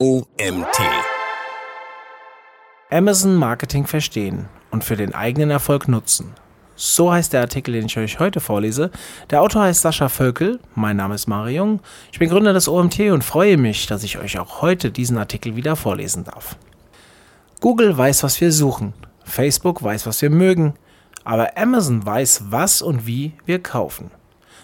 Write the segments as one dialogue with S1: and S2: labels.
S1: OMT.
S2: Amazon Marketing verstehen und für den eigenen Erfolg nutzen. So heißt der Artikel, den ich euch heute vorlese. Der Autor heißt Sascha Völkel, mein Name ist Mario Jung, ich bin Gründer des OMT und freue mich, dass ich euch auch heute diesen Artikel wieder vorlesen darf. Google weiß, was wir suchen, Facebook weiß, was wir mögen, aber Amazon weiß, was und wie wir kaufen.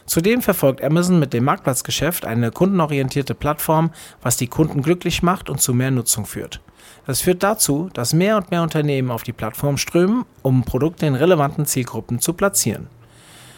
S2: Zudem verfolgt Amazon mit dem Marktplatzgeschäft eine kundenorientierte Plattform, was die Kunden glücklich macht und zu mehr Nutzung führt. Das führt dazu, dass mehr und mehr Unternehmen auf die Plattform strömen, um Produkte in relevanten Zielgruppen zu platzieren.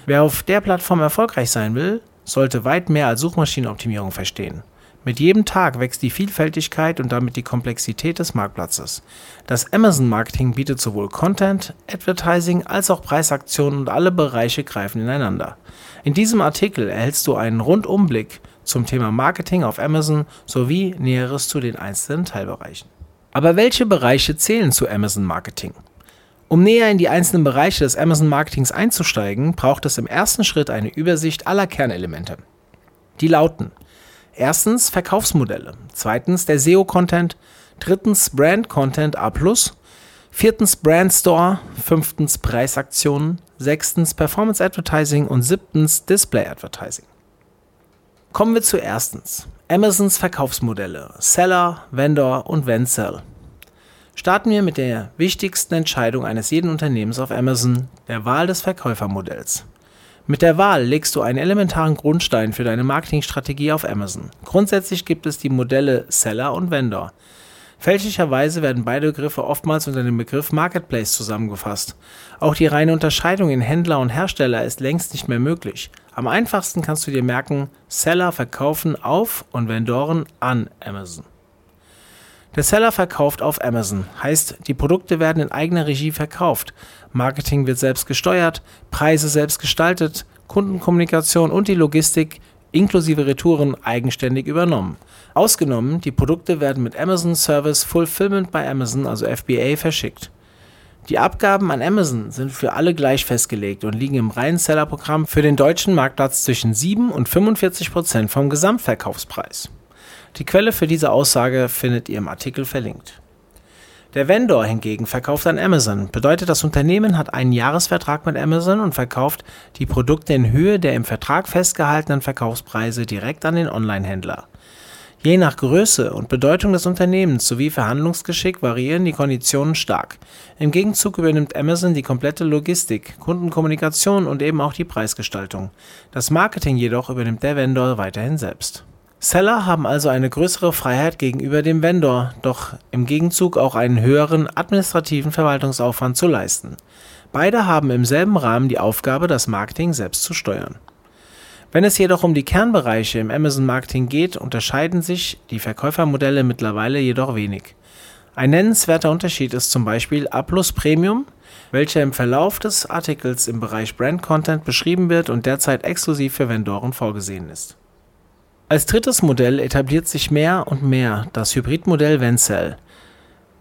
S2: Wer auf der Plattform erfolgreich sein will, sollte weit mehr als Suchmaschinenoptimierung verstehen. Mit jedem Tag wächst die Vielfältigkeit und damit die Komplexität des Marktplatzes. Das Amazon-Marketing bietet sowohl Content, Advertising als auch Preisaktionen und alle Bereiche greifen ineinander. In diesem Artikel erhältst du einen Rundumblick zum Thema Marketing auf Amazon sowie Näheres zu den einzelnen Teilbereichen. Aber welche Bereiche zählen zu Amazon Marketing? Um näher in die einzelnen Bereiche des Amazon Marketings einzusteigen, braucht es im ersten Schritt eine Übersicht aller Kernelemente. Die lauten Erstens Verkaufsmodelle, zweitens der SEO-Content, drittens Brand-Content A+, viertens Brand Store, fünftens Preisaktionen, sechstens Performance Advertising und siebtens Display Advertising. Kommen wir zu erstens. Amazons Verkaufsmodelle Seller, Vendor und Vendsell. Starten wir mit der wichtigsten Entscheidung eines jeden Unternehmens auf Amazon, der Wahl des Verkäufermodells. Mit der Wahl legst du einen elementaren Grundstein für deine Marketingstrategie auf Amazon. Grundsätzlich gibt es die Modelle Seller und Vendor. Fälschlicherweise werden beide Begriffe oftmals unter dem Begriff Marketplace zusammengefasst. Auch die reine Unterscheidung in Händler und Hersteller ist längst nicht mehr möglich. Am einfachsten kannst du dir merken, Seller verkaufen auf und Vendoren an Amazon. Der Seller verkauft auf Amazon, heißt, die Produkte werden in eigener Regie verkauft. Marketing wird selbst gesteuert, Preise selbst gestaltet, Kundenkommunikation und die Logistik inklusive Retouren eigenständig übernommen. Ausgenommen, die Produkte werden mit Amazon Service Fulfillment bei Amazon, also FBA, verschickt. Die Abgaben an Amazon sind für alle gleich festgelegt und liegen im reinen Sellerprogramm für den deutschen Marktplatz zwischen 7 und 45 Prozent vom Gesamtverkaufspreis. Die Quelle für diese Aussage findet ihr im Artikel verlinkt. Der Vendor hingegen verkauft an Amazon, bedeutet das Unternehmen hat einen Jahresvertrag mit Amazon und verkauft die Produkte in Höhe der im Vertrag festgehaltenen Verkaufspreise direkt an den Online-Händler. Je nach Größe und Bedeutung des Unternehmens sowie Verhandlungsgeschick variieren die Konditionen stark. Im Gegenzug übernimmt Amazon die komplette Logistik, Kundenkommunikation und eben auch die Preisgestaltung. Das Marketing jedoch übernimmt der Vendor weiterhin selbst. Seller haben also eine größere Freiheit gegenüber dem Vendor, doch im Gegenzug auch einen höheren administrativen Verwaltungsaufwand zu leisten. Beide haben im selben Rahmen die Aufgabe, das Marketing selbst zu steuern. Wenn es jedoch um die Kernbereiche im Amazon Marketing geht, unterscheiden sich die Verkäufermodelle mittlerweile jedoch wenig. Ein nennenswerter Unterschied ist zum Beispiel A Premium, welcher im Verlauf des Artikels im Bereich Brand Content beschrieben wird und derzeit exklusiv für Vendoren vorgesehen ist. Als drittes Modell etabliert sich mehr und mehr das Hybridmodell Vencell.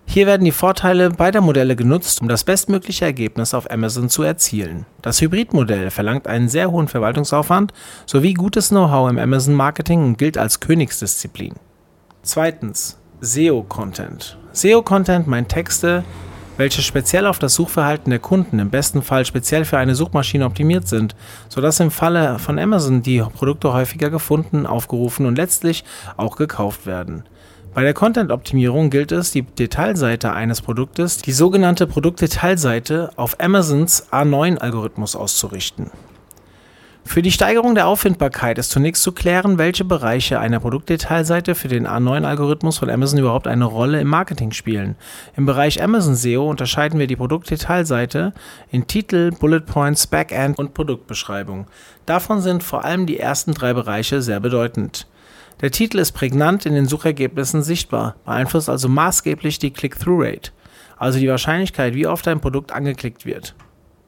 S2: Hier werden die Vorteile beider Modelle genutzt, um das bestmögliche Ergebnis auf Amazon zu erzielen. Das Hybridmodell verlangt einen sehr hohen Verwaltungsaufwand sowie gutes Know-how im Amazon-Marketing und gilt als Königsdisziplin. Zweitens SEO-Content. SEO-Content meint Texte, welche speziell auf das Suchverhalten der Kunden, im besten Fall speziell für eine Suchmaschine optimiert sind, sodass im Falle von Amazon die Produkte häufiger gefunden, aufgerufen und letztlich auch gekauft werden. Bei der Content-Optimierung gilt es, die Detailseite eines Produktes, die sogenannte Produktdetailseite, auf Amazons A9-Algorithmus auszurichten. Für die Steigerung der Auffindbarkeit ist zunächst zu klären, welche Bereiche einer Produktdetailseite für den A9-Algorithmus von Amazon überhaupt eine Rolle im Marketing spielen. Im Bereich Amazon SEO unterscheiden wir die Produktdetailseite in Titel, Bullet Points, Backend und Produktbeschreibung. Davon sind vor allem die ersten drei Bereiche sehr bedeutend. Der Titel ist prägnant in den Suchergebnissen sichtbar, beeinflusst also maßgeblich die Click-Through-Rate, also die Wahrscheinlichkeit, wie oft ein Produkt angeklickt wird.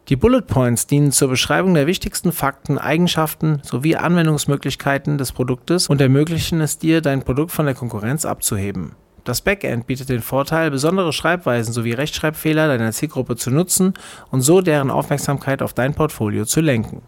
S2: Die Bullet Points dienen zur Beschreibung der wichtigsten Fakten, Eigenschaften sowie Anwendungsmöglichkeiten des Produktes und ermöglichen es dir, dein Produkt von der Konkurrenz abzuheben. Das Backend bietet den Vorteil, besondere Schreibweisen sowie Rechtschreibfehler deiner Zielgruppe zu nutzen und so deren Aufmerksamkeit auf dein Portfolio zu lenken.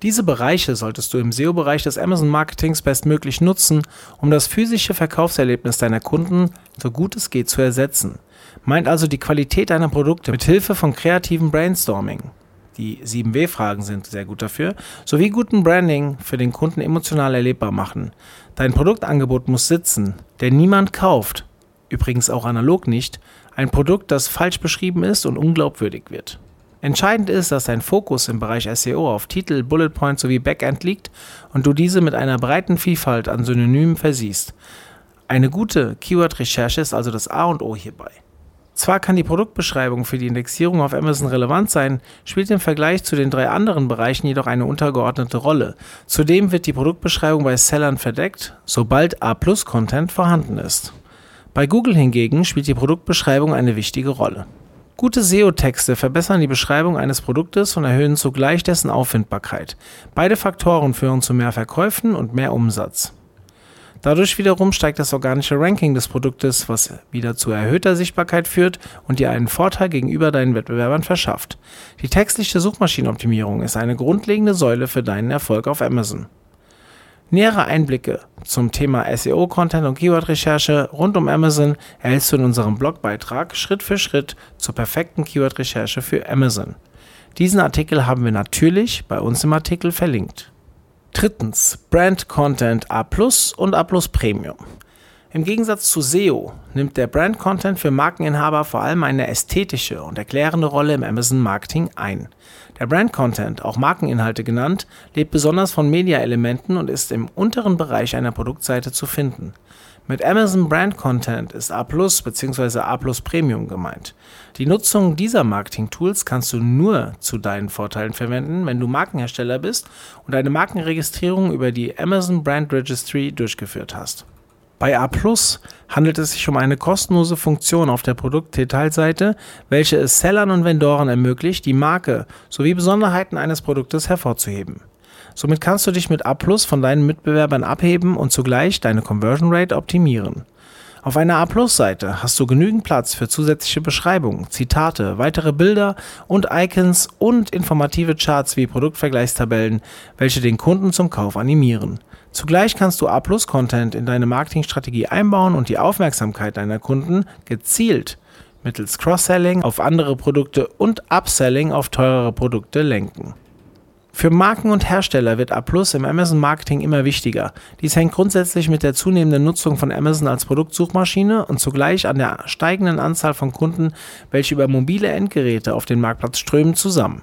S2: Diese Bereiche solltest du im SEO-Bereich des Amazon-Marketings bestmöglich nutzen, um das physische Verkaufserlebnis deiner Kunden so gut es geht zu ersetzen. Meint also die Qualität deiner Produkte mit Hilfe von kreativem Brainstorming. Die 7W-Fragen sind sehr gut dafür, sowie guten Branding für den Kunden emotional erlebbar machen. Dein Produktangebot muss sitzen, denn niemand kauft, übrigens auch analog nicht, ein Produkt, das falsch beschrieben ist und unglaubwürdig wird. Entscheidend ist, dass dein Fokus im Bereich SEO auf Titel, Bullet Points sowie Backend liegt und du diese mit einer breiten Vielfalt an Synonymen versiehst. Eine gute Keyword-Recherche ist also das A und O hierbei. Zwar kann die Produktbeschreibung für die Indexierung auf Amazon relevant sein, spielt im Vergleich zu den drei anderen Bereichen jedoch eine untergeordnete Rolle. Zudem wird die Produktbeschreibung bei Sellern verdeckt, sobald A-Plus-Content vorhanden ist. Bei Google hingegen spielt die Produktbeschreibung eine wichtige Rolle. Gute SEO-Texte verbessern die Beschreibung eines Produktes und erhöhen zugleich dessen Auffindbarkeit. Beide Faktoren führen zu mehr Verkäufen und mehr Umsatz. Dadurch wiederum steigt das organische Ranking des Produktes, was wieder zu erhöhter Sichtbarkeit führt und dir einen Vorteil gegenüber deinen Wettbewerbern verschafft. Die textliche Suchmaschinenoptimierung ist eine grundlegende Säule für deinen Erfolg auf Amazon. Nähere Einblicke zum Thema SEO-Content und Keyword-Recherche rund um Amazon erhältst du in unserem Blogbeitrag Schritt für Schritt zur perfekten Keyword-Recherche für Amazon. Diesen Artikel haben wir natürlich bei uns im Artikel verlinkt. Drittens, Brand Content A Plus und A Plus Premium. Im Gegensatz zu SEO nimmt der Brand Content für Markeninhaber vor allem eine ästhetische und erklärende Rolle im Amazon Marketing ein. Der Brand Content, auch Markeninhalte genannt, lebt besonders von Media-Elementen und ist im unteren Bereich einer Produktseite zu finden. Mit Amazon Brand Content ist A bzw. A Premium gemeint. Die Nutzung dieser Marketing-Tools kannst du nur zu deinen Vorteilen verwenden, wenn du Markenhersteller bist und eine Markenregistrierung über die Amazon Brand Registry durchgeführt hast. Bei A handelt es sich um eine kostenlose Funktion auf der Produktdetailseite, welche es Sellern und Vendoren ermöglicht, die Marke sowie Besonderheiten eines Produktes hervorzuheben. Somit kannst du dich mit A Plus von deinen Mitbewerbern abheben und zugleich deine Conversion Rate optimieren. Auf einer A-Plus-Seite hast du genügend Platz für zusätzliche Beschreibungen, Zitate, weitere Bilder und Icons und informative Charts wie Produktvergleichstabellen, welche den Kunden zum Kauf animieren. Zugleich kannst du A-Plus-Content in deine Marketingstrategie einbauen und die Aufmerksamkeit deiner Kunden gezielt mittels Cross-Selling auf andere Produkte und Upselling auf teurere Produkte lenken. Für Marken und Hersteller wird A im Amazon Marketing immer wichtiger. Dies hängt grundsätzlich mit der zunehmenden Nutzung von Amazon als Produktsuchmaschine und zugleich an der steigenden Anzahl von Kunden, welche über mobile Endgeräte auf den Marktplatz strömen, zusammen.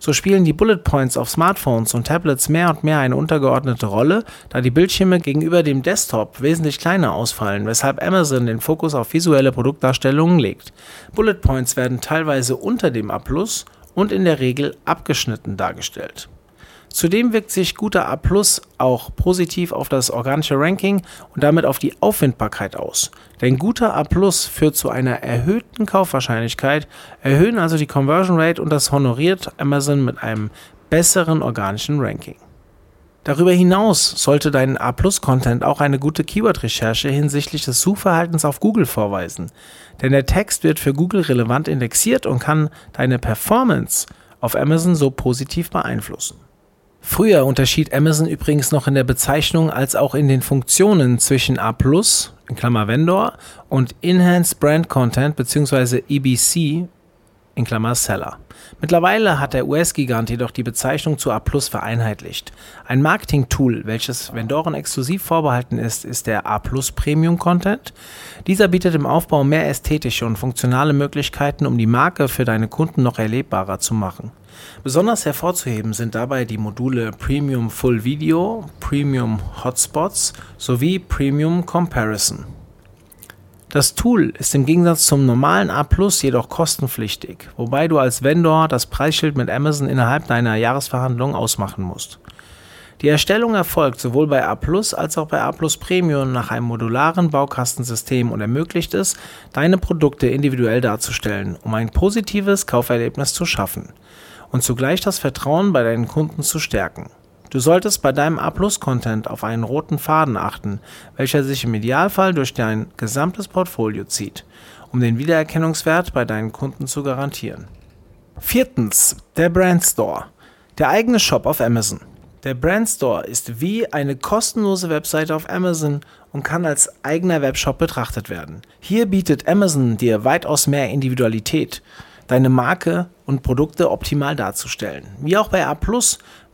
S2: So spielen die Bullet Points auf Smartphones und Tablets mehr und mehr eine untergeordnete Rolle, da die Bildschirme gegenüber dem Desktop wesentlich kleiner ausfallen, weshalb Amazon den Fokus auf visuelle Produktdarstellungen legt. Bullet Points werden teilweise unter dem A und in der Regel abgeschnitten dargestellt. Zudem wirkt sich guter A auch positiv auf das organische Ranking und damit auf die Auffindbarkeit aus. Denn guter A führt zu einer erhöhten Kaufwahrscheinlichkeit, erhöhen also die Conversion Rate und das honoriert Amazon mit einem besseren organischen Ranking. Darüber hinaus sollte dein A-Plus-Content auch eine gute Keyword-Recherche hinsichtlich des Suchverhaltens auf Google vorweisen. Denn der Text wird für Google relevant indexiert und kann deine Performance auf Amazon so positiv beeinflussen. Früher unterschied Amazon übrigens noch in der Bezeichnung als auch in den Funktionen zwischen A+, in Klammer Vendor, und Enhanced Brand Content bzw. EBC, in Klammer Seller. Mittlerweile hat der US-Gigant jedoch die Bezeichnung zu A Plus vereinheitlicht. Ein Marketing-Tool, welches Vendoren exklusiv vorbehalten ist, ist der A Plus Premium Content. Dieser bietet im Aufbau mehr ästhetische und funktionale Möglichkeiten, um die Marke für deine Kunden noch erlebbarer zu machen. Besonders hervorzuheben sind dabei die Module Premium Full Video, Premium Hotspots sowie Premium Comparison. Das Tool ist im Gegensatz zum normalen A Plus jedoch kostenpflichtig, wobei du als Vendor das Preisschild mit Amazon innerhalb deiner Jahresverhandlung ausmachen musst. Die Erstellung erfolgt sowohl bei A Plus als auch bei A Plus Premium nach einem modularen Baukastensystem und ermöglicht es, deine Produkte individuell darzustellen, um ein positives Kauferlebnis zu schaffen und zugleich das Vertrauen bei deinen Kunden zu stärken. Du solltest bei deinem A-Plus-Content auf einen roten Faden achten, welcher sich im Idealfall durch dein gesamtes Portfolio zieht, um den Wiedererkennungswert bei deinen Kunden zu garantieren. Viertens, der Brand Store, der eigene Shop auf Amazon. Der Brandstore ist wie eine kostenlose Webseite auf Amazon und kann als eigener Webshop betrachtet werden. Hier bietet Amazon dir weitaus mehr Individualität, deine Marke und Produkte optimal darzustellen. Wie auch bei A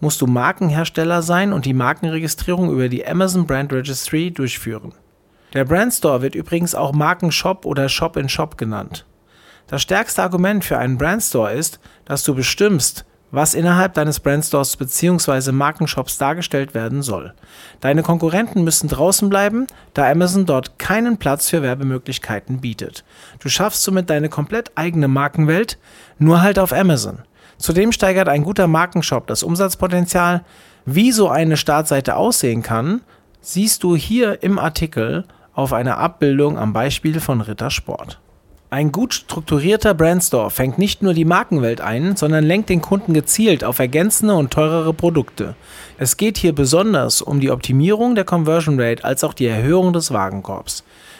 S2: musst du Markenhersteller sein und die Markenregistrierung über die Amazon Brand Registry durchführen. Der Brandstore wird übrigens auch Markenshop oder Shop in Shop genannt. Das stärkste Argument für einen Brandstore ist, dass du bestimmst, was innerhalb deines Brandstores bzw. Markenshops dargestellt werden soll. Deine Konkurrenten müssen draußen bleiben, da Amazon dort keinen Platz für Werbemöglichkeiten bietet. Du schaffst somit deine komplett eigene Markenwelt, nur halt auf Amazon. Zudem steigert ein guter Markenshop das Umsatzpotenzial. Wie so eine Startseite aussehen kann, siehst du hier im Artikel auf einer Abbildung am Beispiel von Rittersport. Ein gut strukturierter Brandstore fängt nicht nur die Markenwelt ein, sondern lenkt den Kunden gezielt auf ergänzende und teurere Produkte. Es geht hier besonders um die Optimierung der Conversion Rate als auch die Erhöhung des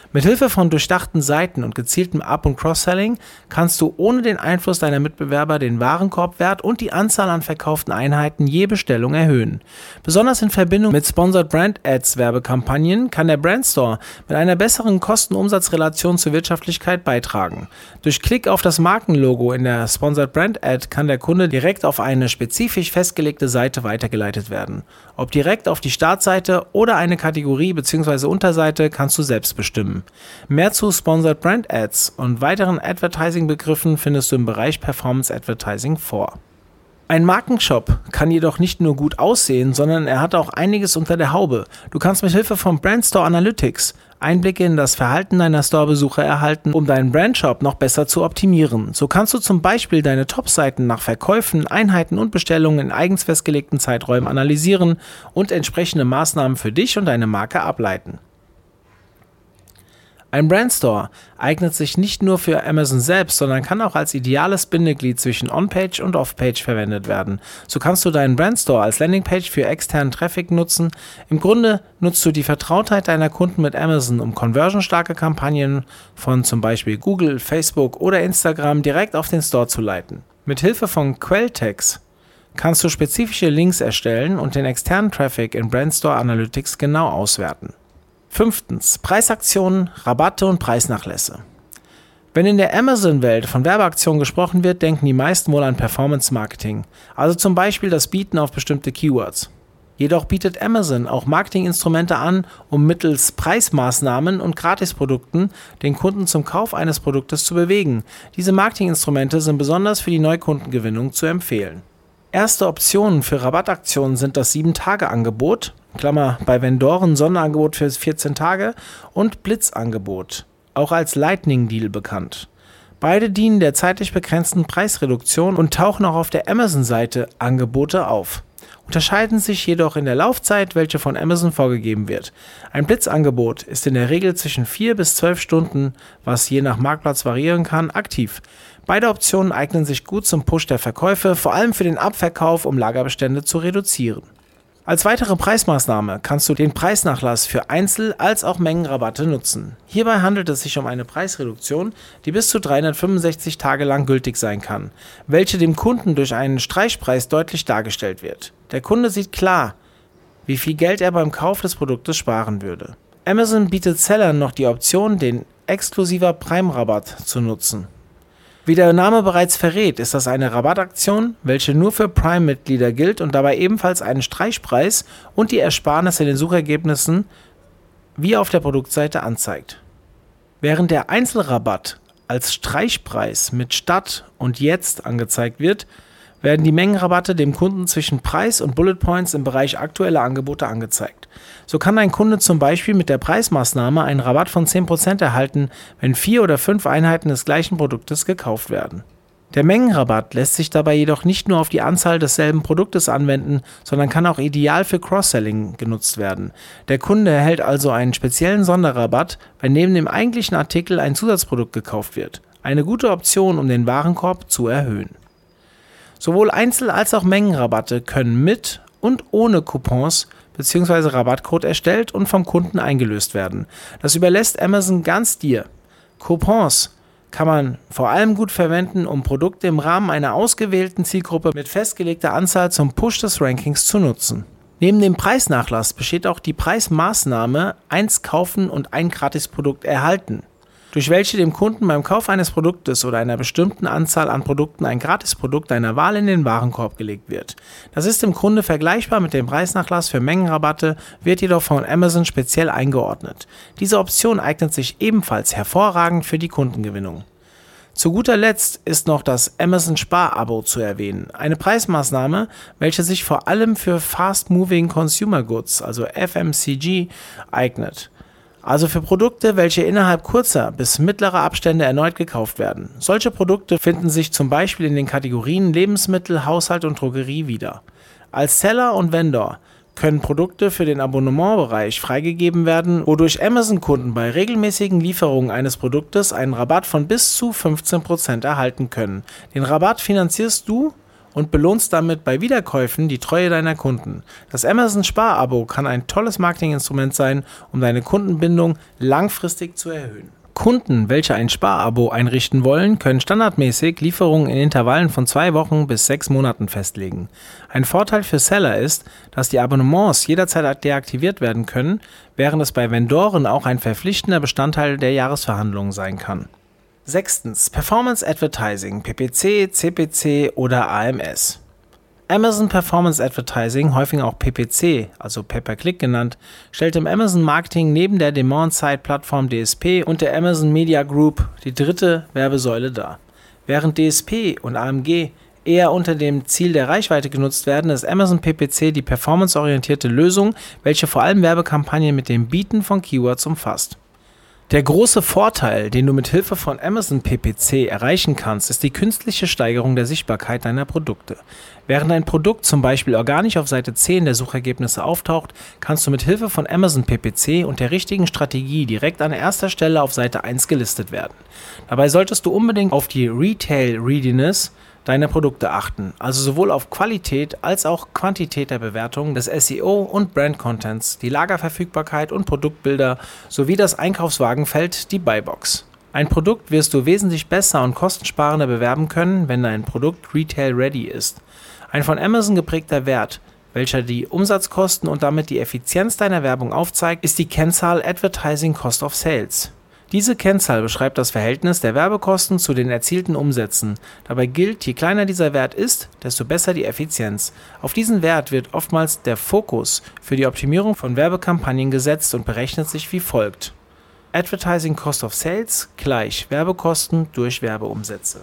S2: Wagenkorbs. Mithilfe von durchdachten Seiten und gezieltem Up- und Cross-Selling kannst du ohne den Einfluss deiner Mitbewerber den Warenkorbwert und die Anzahl an verkauften Einheiten je Bestellung erhöhen. Besonders in Verbindung mit Sponsored Brand Ads Werbekampagnen kann der Brandstore mit einer besseren Kosten-Umsatz-Relation zur Wirtschaftlichkeit beitragen. Durch Klick auf das Markenlogo in der Sponsored Brand Ad kann der Kunde direkt auf eine spezifisch festgelegte Seite weitergeleitet werden. Ob direkt auf die Startseite oder eine Kategorie bzw. Unterseite kannst du selbst bestimmen. Mehr zu Sponsored Brand Ads und weiteren Advertising-Begriffen findest du im Bereich Performance Advertising vor. Ein Markenshop kann jedoch nicht nur gut aussehen, sondern er hat auch einiges unter der Haube. Du kannst mit Hilfe von Brandstore Analytics Einblicke in das Verhalten deiner Storebesucher erhalten, um deinen Brandshop noch besser zu optimieren. So kannst du zum Beispiel deine Topseiten nach Verkäufen, Einheiten und Bestellungen in eigens festgelegten Zeiträumen analysieren und entsprechende Maßnahmen für dich und deine Marke ableiten. Ein Brandstore eignet sich nicht nur für Amazon selbst, sondern kann auch als ideales Bindeglied zwischen On-Page und Off-Page verwendet werden. So kannst du deinen Brandstore als Landingpage für externen Traffic nutzen. Im Grunde nutzt du die Vertrautheit deiner Kunden mit Amazon, um conversionstarke Kampagnen von zum Beispiel Google, Facebook oder Instagram direkt auf den Store zu leiten. Mit Hilfe von Quelltext kannst du spezifische Links erstellen und den externen Traffic in Brandstore Analytics genau auswerten. Fünftens. Preisaktionen, Rabatte und Preisnachlässe. Wenn in der Amazon-Welt von Werbeaktionen gesprochen wird, denken die meisten wohl an Performance-Marketing, also zum Beispiel das Bieten auf bestimmte Keywords. Jedoch bietet Amazon auch Marketinginstrumente an, um mittels Preismaßnahmen und Gratisprodukten den Kunden zum Kauf eines Produktes zu bewegen. Diese Marketinginstrumente sind besonders für die Neukundengewinnung zu empfehlen. Erste Optionen für Rabattaktionen sind das 7-Tage-Angebot, Klammer bei Vendoren Sonderangebot für 14 Tage und Blitzangebot, auch als Lightning Deal bekannt. Beide dienen der zeitlich begrenzten Preisreduktion und tauchen auch auf der Amazon-Seite Angebote auf, unterscheiden sich jedoch in der Laufzeit, welche von Amazon vorgegeben wird. Ein Blitzangebot ist in der Regel zwischen 4 bis 12 Stunden, was je nach Marktplatz variieren kann, aktiv. Beide Optionen eignen sich gut zum Push der Verkäufe, vor allem für den Abverkauf, um Lagerbestände zu reduzieren. Als weitere Preismaßnahme kannst du den Preisnachlass für Einzel- als auch Mengenrabatte nutzen. Hierbei handelt es sich um eine Preisreduktion, die bis zu 365 Tage lang gültig sein kann, welche dem Kunden durch einen Streichpreis deutlich dargestellt wird. Der Kunde sieht klar, wie viel Geld er beim Kauf des Produktes sparen würde. Amazon bietet Sellern noch die Option, den exklusiver Prime-Rabatt zu nutzen. Wie der Name bereits verrät, ist das eine Rabattaktion, welche nur für Prime-Mitglieder gilt und dabei ebenfalls einen Streichpreis und die Ersparnisse in den Suchergebnissen wie auf der Produktseite anzeigt. Während der Einzelrabatt als Streichpreis mit Stadt und Jetzt angezeigt wird, werden die Mengenrabatte dem Kunden zwischen Preis und Bullet Points im Bereich aktueller Angebote angezeigt. So kann ein Kunde zum Beispiel mit der Preismaßnahme einen Rabatt von 10% erhalten, wenn vier oder fünf Einheiten des gleichen Produktes gekauft werden. Der Mengenrabatt lässt sich dabei jedoch nicht nur auf die Anzahl desselben Produktes anwenden, sondern kann auch ideal für Cross-Selling genutzt werden. Der Kunde erhält also einen speziellen Sonderrabatt, wenn neben dem eigentlichen Artikel ein Zusatzprodukt gekauft wird. Eine gute Option, um den Warenkorb zu erhöhen. Sowohl Einzel- als auch Mengenrabatte können mit und ohne Coupons bzw. Rabattcode erstellt und vom Kunden eingelöst werden. Das überlässt Amazon ganz dir. Coupons kann man vor allem gut verwenden, um Produkte im Rahmen einer ausgewählten Zielgruppe mit festgelegter Anzahl zum Push des Rankings zu nutzen. Neben dem Preisnachlass besteht auch die Preismaßnahme 1 kaufen und ein Gratisprodukt erhalten, durch welche dem Kunden beim Kauf eines Produktes oder einer bestimmten Anzahl an Produkten ein Gratisprodukt deiner Wahl in den Warenkorb gelegt wird. Das ist im Grunde vergleichbar mit dem Preisnachlass für Mengenrabatte, wird jedoch von Amazon speziell eingeordnet. Diese Option eignet sich ebenfalls hervorragend für die Kundengewinnung. Zu guter Letzt ist noch das Amazon Spar-Abo zu erwähnen, eine Preismaßnahme, welche sich vor allem für Fast Moving Consumer Goods, also FMCG, eignet. Also für Produkte, welche innerhalb kurzer bis mittlerer Abstände erneut gekauft werden. Solche Produkte finden sich zum Beispiel in den Kategorien Lebensmittel, Haushalt und Drogerie wieder. Als Seller und Vendor können Produkte für den Abonnementbereich freigegeben werden, wodurch Amazon-Kunden bei regelmäßigen Lieferungen eines Produktes einen Rabatt von bis zu 15% erhalten können. Den Rabatt finanzierst du und belohnst damit bei Wiederkäufen die Treue deiner Kunden. Das Amazon Spar-Abo kann ein tolles Marketinginstrument sein, um deine Kundenbindung langfristig zu erhöhen. Kunden, welche ein Sparabo einrichten wollen, können standardmäßig Lieferungen in Intervallen von zwei Wochen bis sechs Monaten festlegen. Ein Vorteil für Seller ist, dass die Abonnements jederzeit deaktiviert werden können, während es bei Vendoren auch ein verpflichtender Bestandteil der Jahresverhandlungen sein kann. Sechstens. Performance Advertising, PPC, CPC oder AMS. Amazon Performance Advertising, häufig auch PPC, also Pay-per-Click genannt, stellt im Amazon Marketing neben der Demand-Side-Plattform DSP und der Amazon Media Group die dritte Werbesäule dar. Während DSP und AMG eher unter dem Ziel der Reichweite genutzt werden, ist Amazon PPC die performanceorientierte Lösung, welche vor allem Werbekampagnen mit dem Bieten von Keywords umfasst. Der große Vorteil, den du mit Hilfe von Amazon PPC erreichen kannst, ist die künstliche Steigerung der Sichtbarkeit deiner Produkte. Während ein Produkt zum Beispiel organisch auf Seite 10 der Suchergebnisse auftaucht, kannst du mit Hilfe von Amazon PPC und der richtigen Strategie direkt an erster Stelle auf Seite 1 gelistet werden. Dabei solltest du unbedingt auf die Retail Readiness deiner Produkte achten, also sowohl auf Qualität als auch Quantität der Bewertung des SEO und Brand Contents, die Lagerverfügbarkeit und Produktbilder sowie das Einkaufswagenfeld, die Buybox. Ein Produkt wirst du wesentlich besser und kostensparender bewerben können, wenn dein Produkt Retail Ready ist. Ein von Amazon geprägter Wert, welcher die Umsatzkosten und damit die Effizienz deiner Werbung aufzeigt, ist die Kennzahl Advertising Cost of Sales. Diese Kennzahl beschreibt das Verhältnis der Werbekosten zu den erzielten Umsätzen. Dabei gilt, je kleiner dieser Wert ist, desto besser die Effizienz. Auf diesen Wert wird oftmals der Fokus für die Optimierung von Werbekampagnen gesetzt und berechnet sich wie folgt. Advertising Cost of Sales gleich Werbekosten durch Werbeumsätze.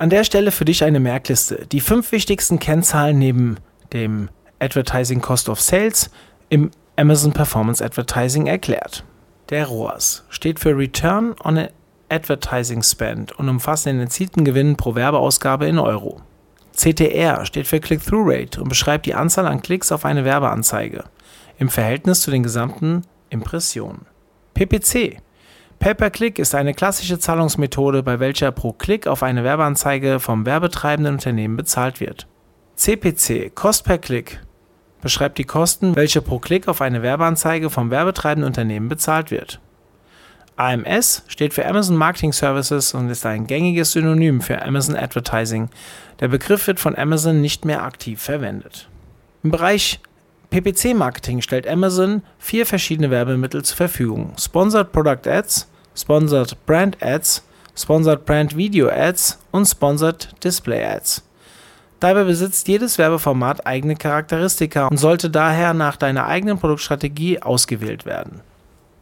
S2: An der Stelle für dich eine Merkliste. Die fünf wichtigsten Kennzahlen neben dem Advertising Cost of Sales im Amazon Performance Advertising erklärt. Der ROAS steht für Return on Advertising Spend und umfasst den erzielten Gewinn pro Werbeausgabe in Euro. CTR steht für Click-Through Rate und beschreibt die Anzahl an Klicks auf eine Werbeanzeige im Verhältnis zu den gesamten Impressionen. PPC Pay-per-Click ist eine klassische Zahlungsmethode, bei welcher pro Klick auf eine Werbeanzeige vom werbetreibenden Unternehmen bezahlt wird. CPC Cost per Click beschreibt die Kosten, welche pro Klick auf eine Werbeanzeige vom werbetreibenden Unternehmen bezahlt wird. AMS steht für Amazon Marketing Services und ist ein gängiges Synonym für Amazon Advertising. Der Begriff wird von Amazon nicht mehr aktiv verwendet. Im Bereich PPC-Marketing stellt Amazon vier verschiedene Werbemittel zur Verfügung: Sponsored Product Ads, Sponsored Brand Ads, Sponsored Brand Video Ads und Sponsored Display Ads. Dabei besitzt jedes Werbeformat eigene Charakteristika und sollte daher nach deiner eigenen Produktstrategie ausgewählt werden.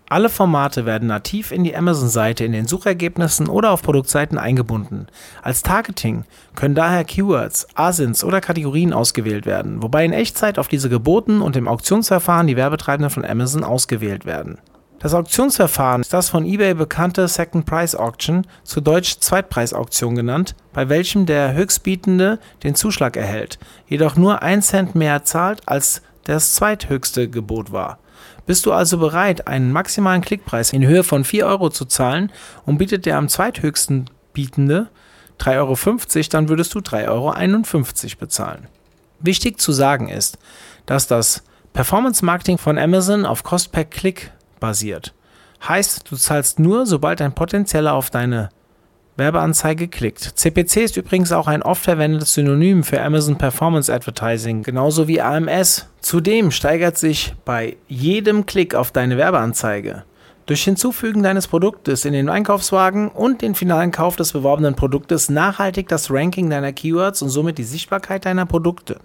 S2: Alle Formate werden nativ in die Amazon-Seite in den Suchergebnissen oder auf Produktseiten eingebunden. Als Targeting können daher Keywords, ASINs oder Kategorien ausgewählt werden, wobei in Echtzeit auf diese geboten und im Auktionsverfahren die Werbetreibenden von Amazon ausgewählt werden. Das Auktionsverfahren ist das von eBay bekannte Second Price Auction, zu Deutsch Zweitpreisauktion genannt, bei welchem der Höchstbietende den Zuschlag erhält, jedoch nur 1 Cent mehr zahlt, als das zweithöchste Gebot war. Bist du also bereit, einen maximalen Klickpreis in Höhe von 4 Euro zu zahlen und bietet der am zweithöchsten Bietende 3,50 Euro, dann würdest du 3,51 Euro bezahlen. Wichtig zu sagen ist, dass das Performance Marketing von Amazon auf Cost per Klick basiert. Heißt, du zahlst nur, sobald ein potenzieller auf deine Werbeanzeige klickt. CPC ist übrigens auch ein oft verwendetes Synonym für Amazon Performance Advertising, genauso wie AMS Zudem steigert sich bei jedem Klick auf deine Werbeanzeige durch Hinzufügen deines Produktes in den Einkaufswagen und den finalen Kauf des beworbenen Produktes nachhaltig das Ranking deiner Keywords und somit die Sichtbarkeit deiner Produkte.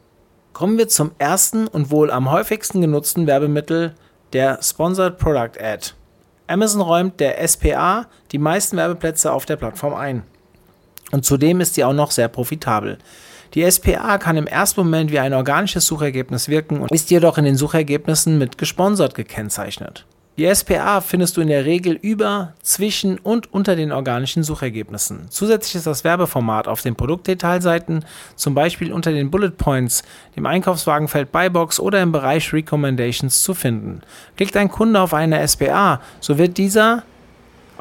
S2: Kommen wir zum ersten und wohl am häufigsten genutzten Werbemittel, der Sponsored Product Ad. Amazon räumt der SPA die meisten Werbeplätze auf der Plattform ein. Und zudem ist sie auch noch sehr profitabel. Die SPA kann im ersten Moment wie ein organisches Suchergebnis wirken und ist jedoch in den Suchergebnissen mit gesponsert gekennzeichnet. Die SPA findest du in der Regel über, zwischen und unter den organischen Suchergebnissen. Zusätzlich ist das Werbeformat auf den Produktdetailseiten, zum Beispiel unter den Bullet Points, dem Einkaufswagenfeld Buybox oder im Bereich Recommendations zu finden. Klickt ein Kunde auf eine SPA, so wird dieser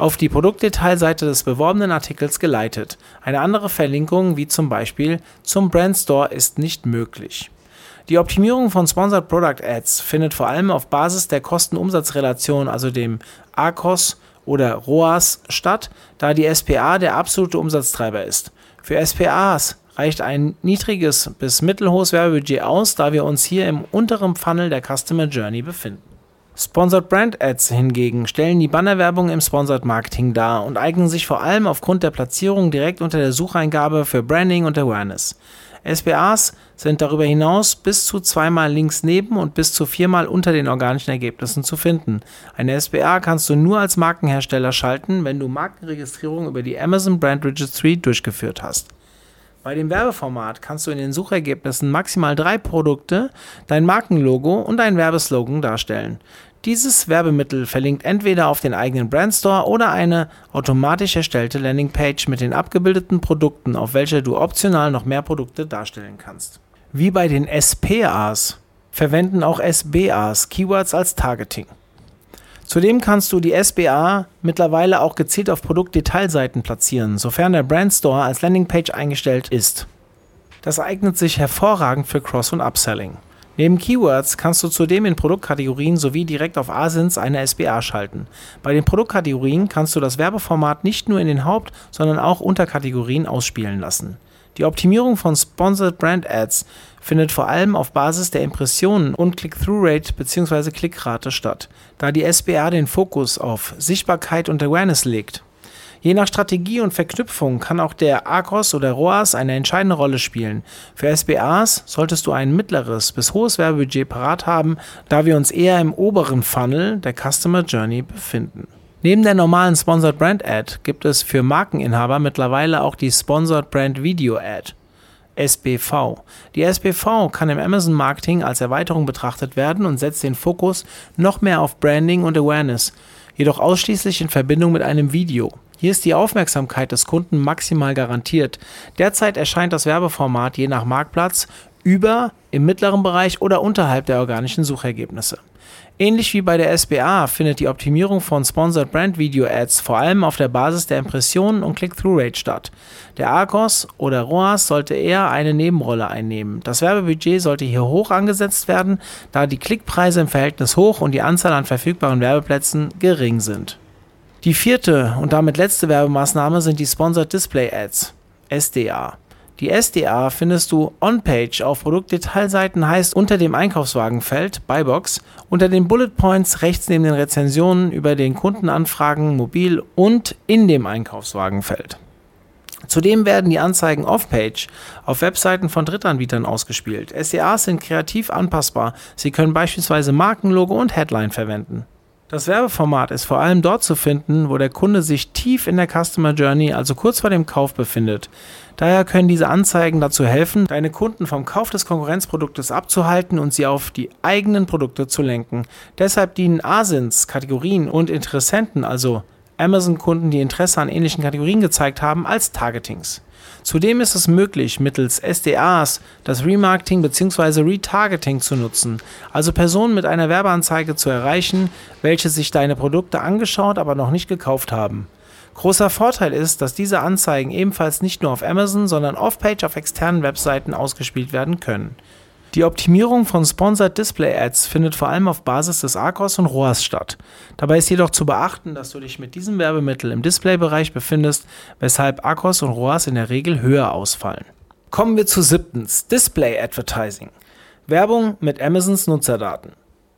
S2: auf die Produktdetailseite des beworbenen Artikels geleitet. Eine andere Verlinkung, wie zum Beispiel zum Brandstore, ist nicht möglich. Die Optimierung von Sponsored Product Ads findet vor allem auf Basis der Kosten-Umsatz-Relation, also dem ACOS oder ROAS, statt, da die SPA der absolute Umsatztreiber ist. Für SPAs reicht ein niedriges bis mittelhohes Werbebudget aus, da wir uns hier im unteren Funnel der Customer Journey befinden. Sponsored Brand Ads hingegen stellen die Bannerwerbung im Sponsored Marketing dar und eignen sich vor allem aufgrund der Platzierung direkt unter der Sucheingabe für Branding und Awareness. SPAs sind darüber hinaus bis zu zweimal links neben und bis zu viermal unter den organischen Ergebnissen zu finden. Eine SPA kannst du nur als Markenhersteller schalten, wenn du Markenregistrierung über die Amazon Brand Registry durchgeführt hast. Bei dem Werbeformat kannst du in den Suchergebnissen maximal drei Produkte, dein Markenlogo und ein Werbeslogan darstellen. Dieses Werbemittel verlinkt entweder auf den eigenen Brandstore oder eine automatisch erstellte Landingpage mit den abgebildeten Produkten, auf welcher du optional noch mehr Produkte darstellen kannst. Wie bei den SPAs verwenden auch SBAs Keywords als Targeting. Zudem kannst du die SBA mittlerweile auch gezielt auf Produktdetailseiten platzieren, sofern der Brandstore als Landingpage eingestellt ist. Das eignet sich hervorragend für Cross- und Upselling. Neben Keywords kannst du zudem in Produktkategorien sowie direkt auf Asins eine SBA schalten. Bei den Produktkategorien kannst du das Werbeformat nicht nur in den Haupt-, sondern auch Unterkategorien ausspielen lassen. Die Optimierung von Sponsored Brand Ads findet vor allem auf Basis der Impressionen und Click-Through-Rate bzw. Klickrate statt, da die SBA den Fokus auf Sichtbarkeit und Awareness legt. Je nach Strategie und Verknüpfung kann auch der ACOS oder ROAS eine entscheidende Rolle spielen. Für SBAs solltest du ein mittleres bis hohes Werbebudget parat haben, da wir uns eher im oberen Funnel der Customer Journey befinden. Neben der normalen Sponsored Brand Ad gibt es für Markeninhaber mittlerweile auch die Sponsored Brand Video Ad. SBV. Die SBV kann im Amazon Marketing als Erweiterung betrachtet werden und setzt den Fokus noch mehr auf Branding und Awareness, jedoch ausschließlich in Verbindung mit einem Video. Hier ist die Aufmerksamkeit des Kunden maximal garantiert. Derzeit erscheint das Werbeformat je nach Marktplatz über, im mittleren Bereich oder unterhalb der organischen Suchergebnisse. Ähnlich wie bei der SBA findet die Optimierung von Sponsored Brand Video Ads vor allem auf der Basis der Impressionen und Click-Through-Rate statt. Der ARCOS oder ROAS sollte eher eine Nebenrolle einnehmen. Das Werbebudget sollte hier hoch angesetzt werden, da die Klickpreise im Verhältnis hoch und die Anzahl an verfügbaren Werbeplätzen gering sind. Die vierte und damit letzte Werbemaßnahme sind die Sponsored Display Ads, SDA. Die SDA findest du on-page auf Produktdetailseiten, heißt unter dem Einkaufswagenfeld Buybox, unter den Bullet Points rechts neben den Rezensionen über den Kundenanfragen mobil und in dem Einkaufswagenfeld. Zudem werden die Anzeigen off-page auf Webseiten von Drittanbietern ausgespielt. SDAs sind kreativ anpassbar. Sie können beispielsweise Markenlogo und Headline verwenden. Das Werbeformat ist vor allem dort zu finden, wo der Kunde sich tief in der Customer Journey, also kurz vor dem Kauf, befindet. Daher können diese Anzeigen dazu helfen, deine Kunden vom Kauf des Konkurrenzproduktes abzuhalten und sie auf die eigenen Produkte zu lenken. Deshalb dienen ASINs, Kategorien und Interessenten, also Amazon-Kunden, die Interesse an ähnlichen Kategorien gezeigt haben, als Targetings. Zudem ist es möglich, mittels SDAs das Remarketing bzw. Retargeting zu nutzen, also Personen mit einer Werbeanzeige zu erreichen, welche sich deine Produkte angeschaut, aber noch nicht gekauft haben. Großer Vorteil ist, dass diese Anzeigen ebenfalls nicht nur auf Amazon, sondern off-page auf externen Webseiten ausgespielt werden können. Die Optimierung von Sponsored Display Ads findet vor allem auf Basis des ARCOS und ROAS statt. Dabei ist jedoch zu beachten, dass du dich mit diesem Werbemittel im Displaybereich befindest, weshalb ARCOS und ROAS in der Regel höher ausfallen. Kommen wir zu siebtens, Display Advertising. Werbung mit Amazons Nutzerdaten.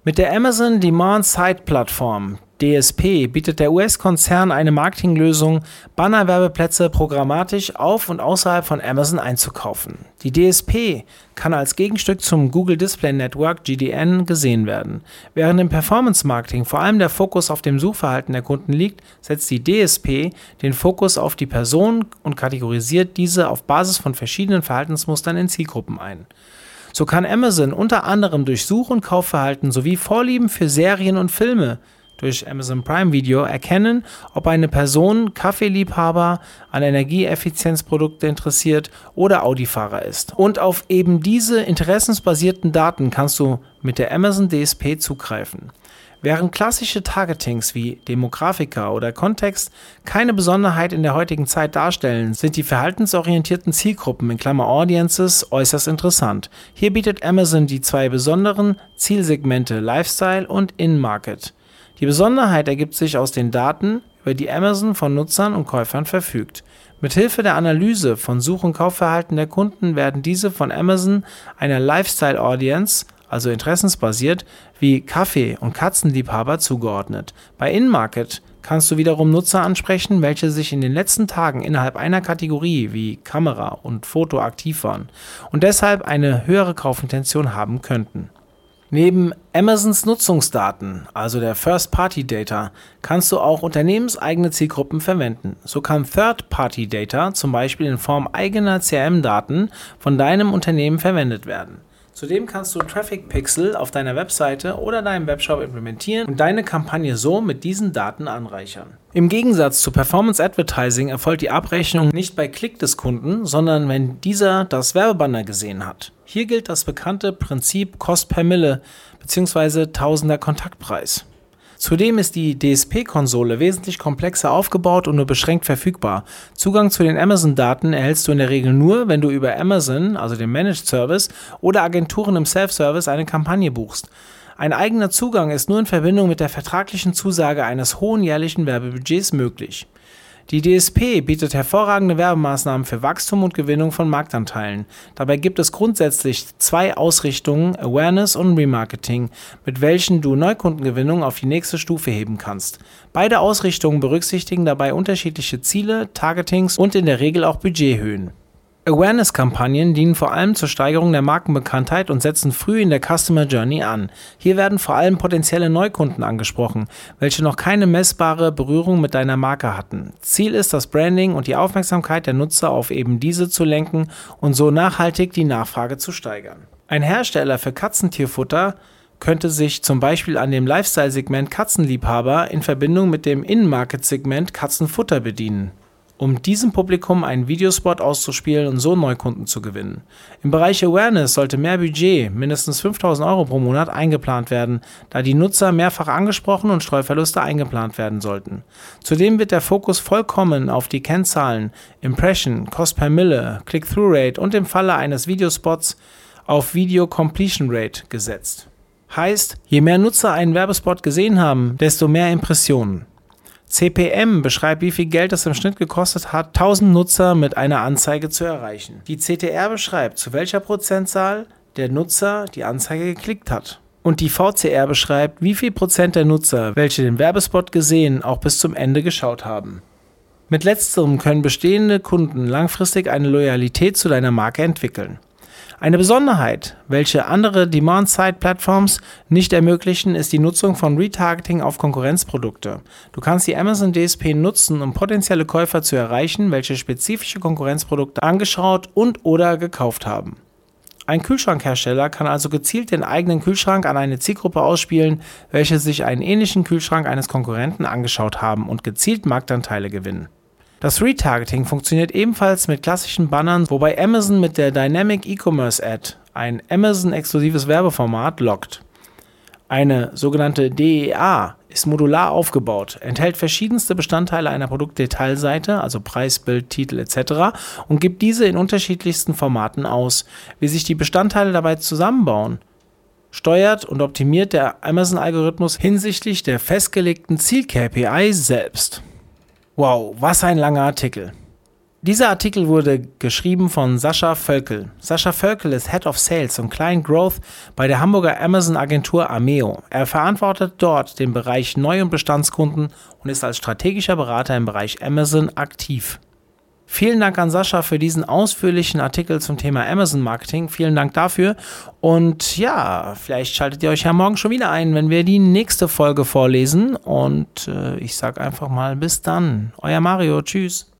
S2: Mit der Amazon Demand Side Plattform DSP bietet der US-Konzern eine Marketinglösung, Bannerwerbeplätze programmatisch auf und außerhalb von Amazon einzukaufen. Die DSP kann als Gegenstück zum Google Display Network GDN gesehen werden. Während im Performance-Marketing vor allem der Fokus auf dem Suchverhalten der Kunden liegt, setzt die DSP den Fokus auf die Person und kategorisiert diese auf Basis von verschiedenen Verhaltensmustern in Zielgruppen ein. So kann Amazon unter anderem durch Such- und Kaufverhalten sowie Vorlieben für Serien und Filme durch Amazon Prime Video erkennen, ob eine Person Kaffeeliebhaber, an Energieeffizienzprodukte interessiert oder Audi-Fahrer ist. Und auf eben diese interessensbasierten Daten kannst du mit der Amazon DSP zugreifen. Während klassische Targetings wie Demografika oder Kontext keine Besonderheit in der heutigen Zeit darstellen, sind die verhaltensorientierten Zielgruppen in Klammer Audiences äußerst interessant. Hier bietet Amazon die zwei besonderen Zielsegmente Lifestyle und In-Market. Die Besonderheit ergibt sich aus den Daten, über die Amazon von Nutzern und Käufern verfügt. Mithilfe der Analyse von Such- und Kaufverhalten der Kunden werden diese von Amazon einer Lifestyle Audience, also interessensbasiert, wie Kaffee- und Katzenliebhaber zugeordnet. Bei InMarket kannst du wiederum Nutzer ansprechen, welche sich in den letzten Tagen innerhalb einer Kategorie wie Kamera und Foto aktiv waren und deshalb eine höhere Kaufintention haben könnten. Neben Amazons Nutzungsdaten, also der First-Party-Data, kannst du auch unternehmenseigene Zielgruppen verwenden. So kann Third-Party-Data zum Beispiel in Form eigener CRM-Daten von deinem Unternehmen verwendet werden. Zudem kannst du Traffic Pixel auf deiner Webseite oder deinem Webshop implementieren und deine Kampagne so mit diesen Daten anreichern. Im Gegensatz zu Performance Advertising erfolgt die Abrechnung nicht bei Klick des Kunden, sondern wenn dieser das Werbebanner gesehen hat. Hier gilt das bekannte Prinzip Cost per Mille bzw. Tausender Kontaktpreis. Zudem ist die DSP-Konsole wesentlich komplexer aufgebaut und nur beschränkt verfügbar. Zugang zu den Amazon-Daten erhältst du in der Regel nur, wenn du über Amazon, also den Managed Service, oder Agenturen im Self-Service eine Kampagne buchst. Ein eigener Zugang ist nur in Verbindung mit der vertraglichen Zusage eines hohen jährlichen Werbebudgets möglich. Die DSP bietet hervorragende Werbemaßnahmen für Wachstum und Gewinnung von Marktanteilen. Dabei gibt es grundsätzlich zwei Ausrichtungen, Awareness und Remarketing, mit welchen du Neukundengewinnung auf die nächste Stufe heben kannst. Beide Ausrichtungen berücksichtigen dabei unterschiedliche Ziele, Targetings und in der Regel auch Budgethöhen. Awareness-Kampagnen dienen vor allem zur Steigerung der Markenbekanntheit und setzen früh in der Customer Journey an. Hier werden vor allem potenzielle Neukunden angesprochen, welche noch keine messbare Berührung mit deiner Marke hatten. Ziel ist, das Branding und die Aufmerksamkeit der Nutzer auf eben diese zu lenken und so nachhaltig die Nachfrage zu steigern. Ein Hersteller für Katzentierfutter könnte sich zum Beispiel an dem Lifestyle-Segment Katzenliebhaber in Verbindung mit dem In-Market-Segment Katzenfutter bedienen um diesem Publikum einen Videospot auszuspielen und so Neukunden zu gewinnen. Im Bereich Awareness sollte mehr Budget, mindestens 5000 Euro pro Monat, eingeplant werden, da die Nutzer mehrfach angesprochen und Streuverluste eingeplant werden sollten. Zudem wird der Fokus vollkommen auf die Kennzahlen Impression, Cost per Mille, Click-Through-Rate und im Falle eines Videospots auf Video Completion Rate gesetzt. Heißt, je mehr Nutzer einen Werbespot gesehen haben, desto mehr Impressionen. CPM beschreibt, wie viel Geld es im Schnitt gekostet hat, 1000 Nutzer mit einer Anzeige zu erreichen. Die CTR beschreibt, zu welcher Prozentzahl der Nutzer die Anzeige geklickt hat. Und die VCR beschreibt, wie viel Prozent der Nutzer, welche den Werbespot gesehen, auch bis zum Ende geschaut haben. Mit letzterem können bestehende Kunden langfristig eine Loyalität zu deiner Marke entwickeln. Eine Besonderheit, welche andere Demand-Side-Plattforms nicht ermöglichen, ist die Nutzung von Retargeting auf Konkurrenzprodukte. Du kannst die Amazon DSP nutzen, um potenzielle Käufer zu erreichen, welche spezifische Konkurrenzprodukte angeschaut und/oder gekauft haben. Ein Kühlschrankhersteller kann also gezielt den eigenen Kühlschrank an eine Zielgruppe ausspielen, welche sich einen ähnlichen Kühlschrank eines Konkurrenten angeschaut haben und gezielt Marktanteile gewinnen. Das Retargeting funktioniert ebenfalls mit klassischen Bannern, wobei Amazon mit der Dynamic E-Commerce Ad ein Amazon-exklusives Werbeformat lockt. Eine sogenannte DEA ist modular aufgebaut, enthält verschiedenste Bestandteile einer Produktdetailseite, also Preis, Bild, Titel etc. und gibt diese in unterschiedlichsten Formaten aus. Wie sich die Bestandteile dabei zusammenbauen, steuert und optimiert der Amazon-Algorithmus hinsichtlich der festgelegten Ziel-KPI selbst. Wow, was ein langer Artikel. Dieser Artikel wurde geschrieben von Sascha Völkel. Sascha Völkel ist Head of Sales und Client Growth bei der Hamburger Amazon Agentur Ameo. Er verantwortet dort den Bereich Neu- und Bestandskunden und ist als strategischer Berater im Bereich Amazon aktiv. Vielen Dank an Sascha für diesen ausführlichen Artikel zum Thema Amazon Marketing. Vielen Dank dafür. Und ja, vielleicht schaltet ihr euch ja morgen schon wieder ein, wenn wir die nächste Folge vorlesen. Und äh, ich sage einfach mal bis dann. Euer Mario. Tschüss.